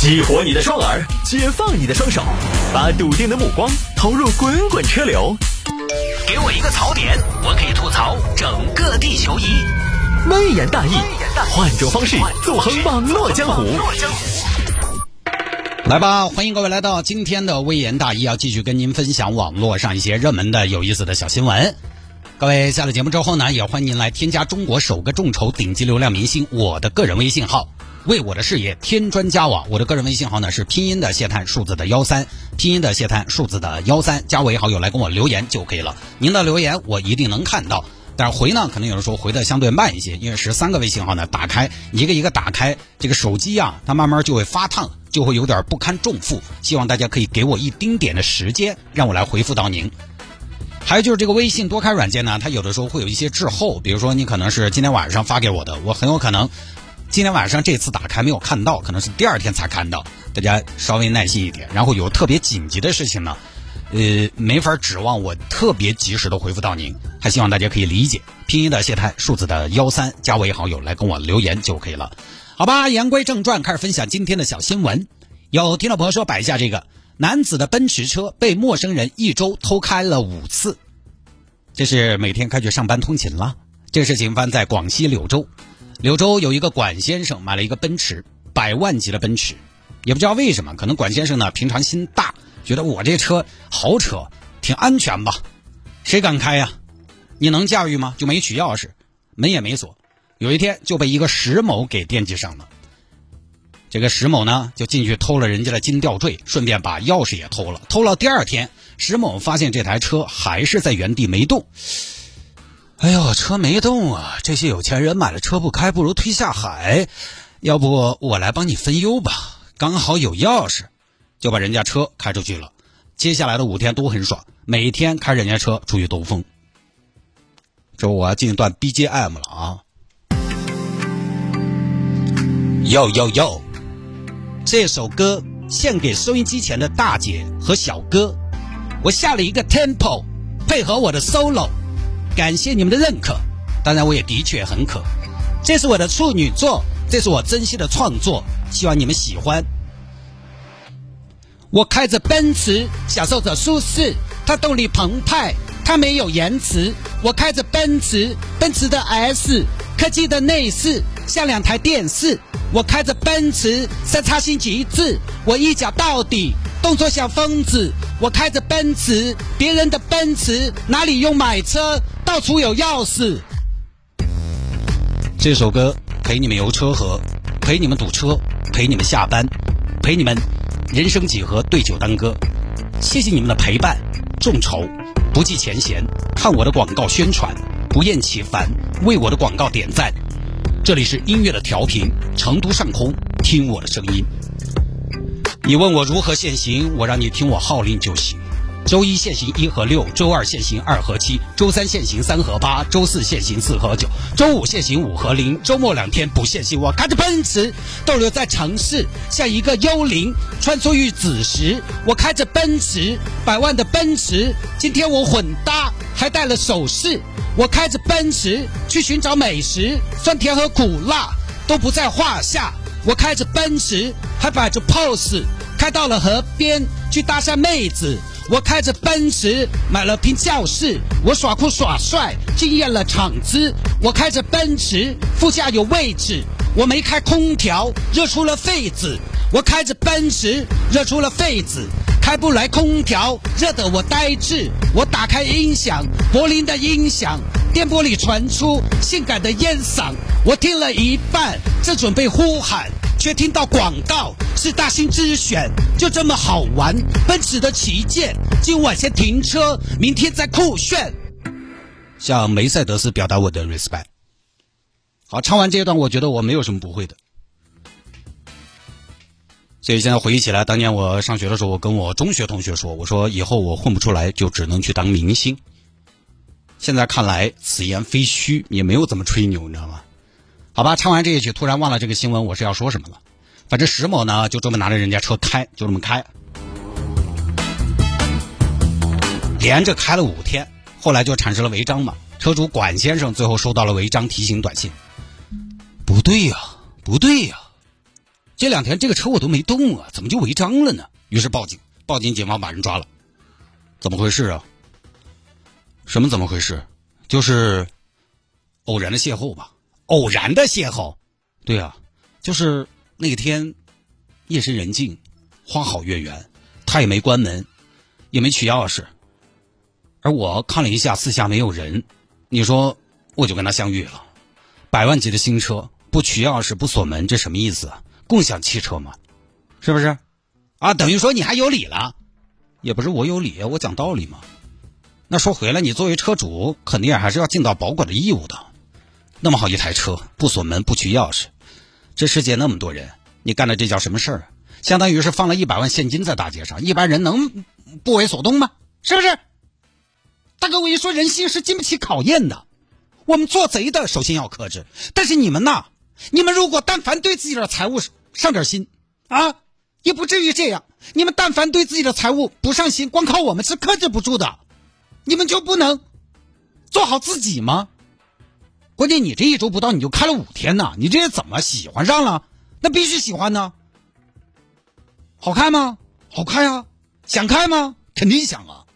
激活你的双耳，解放你的双手，把笃定的目光投入滚滚车流。给我一个槽点，我可以吐槽整个地球仪。微言大义，换种方式纵横网络江湖。来吧，欢迎各位来到今天的微言大义，要继续跟您分享网络上一些热门的、有意思的小新闻。各位下了节目之后呢，也欢迎您来添加中国首个众筹顶级流量明星我的个人微信号。为我的事业添砖加瓦，我的个人微信号呢是拼音的谢探数字的幺三，拼音的谢探数字的幺三，加为好友来跟我留言就可以了。您的留言我一定能看到，但是回呢，可能有人说回的相对慢一些，因为十三个微信号呢，打开一个一个打开，这个手机啊，它慢慢就会发烫，就会有点不堪重负。希望大家可以给我一丁点的时间，让我来回复到您。还有就是这个微信多开软件呢，它有的时候会有一些滞后，比如说你可能是今天晚上发给我的，我很有可能。今天晚上这次打开没有看到，可能是第二天才看到，大家稍微耐心一点。然后有特别紧急的事情呢，呃，没法指望我特别及时的回复到您，还希望大家可以理解。拼音的谢太，数字的幺三，加为好友来跟我留言就可以了，好吧？言归正传，开始分享今天的小新闻。有听众朋友说摆一下这个男子的奔驰车被陌生人一周偷开了五次，这是每天开去上班通勤了。这个事情发生在广西柳州。柳州有一个管先生买了一个奔驰，百万级的奔驰，也不知道为什么，可能管先生呢平常心大，觉得我这车好扯，挺安全吧？谁敢开呀？你能驾驭吗？就没取钥匙，门也没锁。有一天就被一个石某给惦记上了。这个石某呢就进去偷了人家的金吊坠，顺便把钥匙也偷了。偷了第二天，石某发现这台车还是在原地没动。哎呦，车没动啊！这些有钱人买了车不开，不如推下海。要不我来帮你分忧吧？刚好有钥匙，就把人家车开出去了。接下来的五天都很爽，每天开人家车出去兜风。这我要进一段 BGM 了啊！哟哟哟，这首歌献给收音机前的大姐和小哥。我下了一个 tempo，配合我的 solo。感谢你们的认可，当然我也的确很渴。这是我的处女作，这是我真心的创作，希望你们喜欢。我开着奔驰，享受着舒适，它动力澎湃，它没有延迟。我开着奔驰，奔驰的 S，科技的内饰像两台电视。我开着奔驰，三叉星极致，我一脚到底，动作像疯子。我开着奔驰，别人的奔驰哪里用买车？到处有钥匙。这首歌陪你们游车河，陪你们堵车，陪你们下班，陪你们人生几何对酒当歌。谢谢你们的陪伴，众筹不计前嫌，看我的广告宣传不厌其烦，为我的广告点赞。这里是音乐的调频，成都上空听我的声音。你问我如何限行，我让你听我号令就行。周一限行一和六，周二限行二和七，周三限行三和八，周四限行四和九，周五限行五和零，周末两天不限行。我开着奔驰逗留在城市，像一个幽灵穿梭于子时。我开着奔驰，百万的奔驰，今天我混搭还带了首饰。我开着奔驰去寻找美食，酸甜和苦辣都不在话下。我开着奔驰还摆着 pose，开到了河边去搭讪妹子。我开着奔驰买了瓶教室，我耍酷耍帅惊艳了场子。我开着奔驰副驾有位置，我没开空调热出了痱子。我开着奔驰热出了痱子，开不来空调热得我呆滞。我打开音响，柏林的音响，电波里传出性感的烟嗓。我听了一半，正准备呼喊。却听到广告是大兴之选，就这么好玩。奔驰的旗舰，今晚先停车，明天再酷炫。向梅赛德斯表达我的 respect。好，唱完这一段，我觉得我没有什么不会的。所以现在回忆起来，当年我上学的时候，我跟我中学同学说：“我说以后我混不出来，就只能去当明星。”现在看来，此言非虚，也没有怎么吹牛，你知道吗？好吧，唱完这一曲，突然忘了这个新闻我是要说什么了。反正石某呢，就这么拿着人家车开，就这么开，连着开了五天，后来就产生了违章嘛。车主管先生最后收到了违章提醒短信。不对呀，不对呀，这两天这个车我都没动啊，怎么就违章了呢？于是报警，报警，警方把人抓了。怎么回事啊？什么怎么回事？就是偶然的邂逅吧。偶然的邂逅，对啊，就是那天夜深人静，花好月圆，他也没关门，也没取钥匙，而我看了一下四下没有人，你说我就跟他相遇了。百万级的新车，不取钥匙不锁门，这什么意思？共享汽车嘛，是不是？啊，等于说你还有理了？也不是我有理，我讲道理嘛。那说回来，你作为车主，肯定还是要尽到保管的义务的。那么好一台车，不锁门不取钥匙，这世界那么多人，你干的这叫什么事儿？相当于是放了一百万现金在大街上，一般人能不为所动吗？是不是？大哥，我一说人心是经不起考验的。我们做贼的首先要克制，但是你们呐，你们如果但凡对自己的财务上点心啊，也不至于这样。你们但凡对自己的财务不上心，光靠我们是克制不住的。你们就不能做好自己吗？关键你这一周不到你就开了五天呢，你这怎么喜欢上了？那必须喜欢呢。好开吗？好开啊！想开吗？肯定想啊！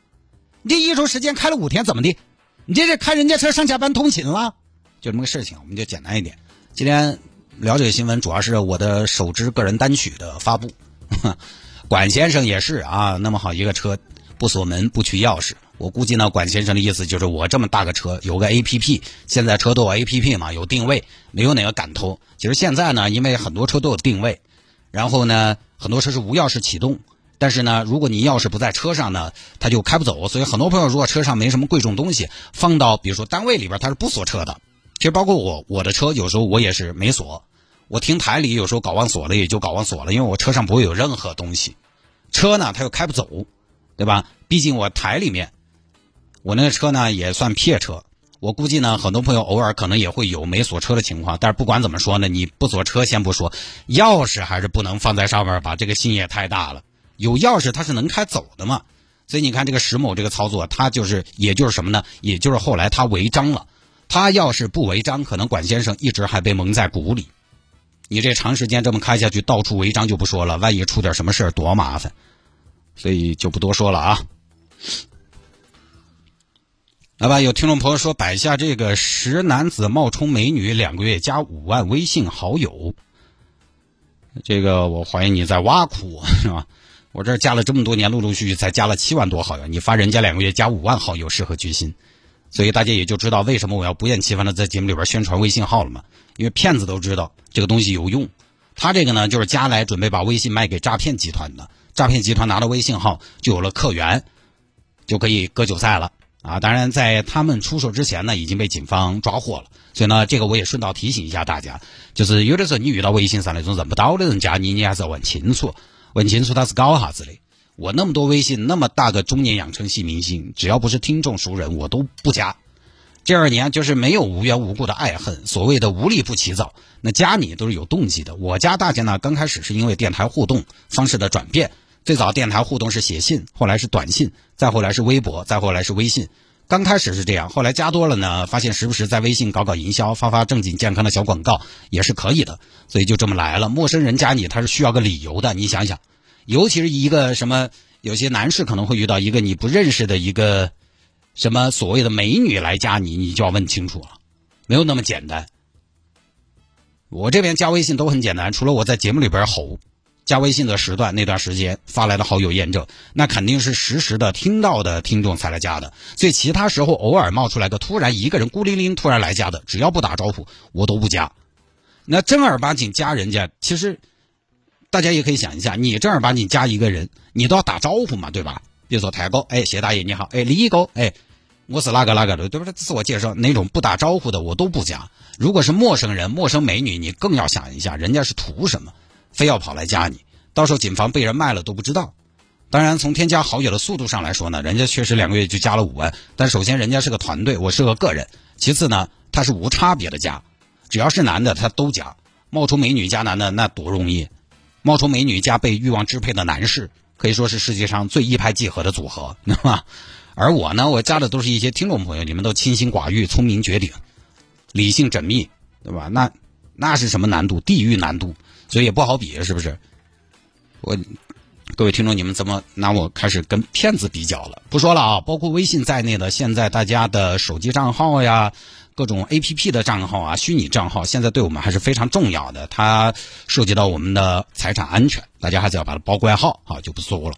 你这一周时间开了五天，怎么的？你这是开人家车上下班通勤了？就这么个事情，我们就简单一点。今天了解新闻，主要是我的首支个人单曲的发布。管先生也是啊，那么好一个车，不锁门不取钥匙。我估计呢，管先生的意思就是我这么大个车有个 A P P，现在车都有 A P P 嘛，有定位，没有哪个敢偷。其实现在呢，因为很多车都有定位，然后呢，很多车是无钥匙启动，但是呢，如果你钥匙不在车上呢，它就开不走。所以很多朋友如果车上没什么贵重东西，放到比如说单位里边，它是不锁车的。其实包括我，我的车有时候我也是没锁，我停台里有时候搞忘锁了，也就搞忘锁了，因为我车上不会有任何东西，车呢它又开不走，对吧？毕竟我台里面。我那个车呢也算撇车，我估计呢很多朋友偶尔可能也会有没锁车的情况，但是不管怎么说呢，你不锁车先不说，钥匙还是不能放在上面吧，这个心也太大了。有钥匙它是能开走的嘛，所以你看这个石某这个操作，他就是也就是什么呢？也就是后来他违章了，他要是不违章，可能管先生一直还被蒙在鼓里。你这长时间这么开下去，到处违章就不说了，万一出点什么事多麻烦，所以就不多说了啊。来吧，有听众朋友说摆下这个十男子冒充美女两个月加五万微信好友，这个我怀疑你在挖苦是吧？我这加了这么多年，陆陆续续才加了七万多好友，你发人家两个月加五万好友，是何居心？所以大家也就知道为什么我要不厌其烦的在节目里边宣传微信号了嘛？因为骗子都知道这个东西有用，他这个呢就是加来准备把微信卖给诈骗集团的，诈骗集团拿到微信号就有了客源，就可以割韭菜了。啊，当然，在他们出手之前呢，已经被警方抓获了。所以呢，这个我也顺道提醒一下大家，就是有的时候你遇到微信上那种认不到的人加你，你还是要问清楚，问清楚他是搞啥子的。我那么多微信，那么大个中年养成系明星，只要不是听众熟人，我都不加。这二年就是没有无缘无故的爱恨，所谓的无利不起早。那加你都是有动机的。我加大家呢，刚开始是因为电台互动方式的转变。最早电台互动是写信，后来是短信，再后来是微博，再后来是微信。刚开始是这样，后来加多了呢，发现时不时在微信搞搞营销，发发正经健康的小广告也是可以的，所以就这么来了。陌生人加你，他是需要个理由的，你想想，尤其是一个什么，有些男士可能会遇到一个你不认识的一个什么所谓的美女来加你，你就要问清楚了，没有那么简单。我这边加微信都很简单，除了我在节目里边吼。加微信的时段那段时间发来的好友验证，那肯定是实时的听到的听众才来加的。所以其他时候偶尔冒出来个突然一个人孤零零突然来加的，只要不打招呼，我都不加。那正儿八经加人家，其实大家也可以想一下，你正儿八经加一个人，你都要打招呼嘛，对吧？比如说抬高，哎，谢大爷你好，哎，李哥，哎，我是哪个哪个的，对不对？自我介绍那种不打招呼的我都不加。如果是陌生人、陌生美女，你更要想一下，人家是图什么？非要跑来加你，到时候谨防被人卖了都不知道。当然，从添加好友的速度上来说呢，人家确实两个月就加了五万。但首先，人家是个团队，我是个个人。其次呢，他是无差别的加，只要是男的他都加。冒充美女加男的那多容易，冒充美女加被欲望支配的男士，可以说是世界上最一拍即合的组合，对吧？而我呢，我加的都是一些听众朋友，你们都清心寡欲、聪明绝顶、理性缜密，对吧？那那是什么难度？地狱难度。所以也不好比，是不是？我各位听众，你们怎么拿我开始跟骗子比较了？不说了啊，包括微信在内的，现在大家的手机账号呀。各种 A P P 的账号啊，虚拟账号现在对我们还是非常重要的，它涉及到我们的财产安全，大家还是要把它保管好，好就不说了。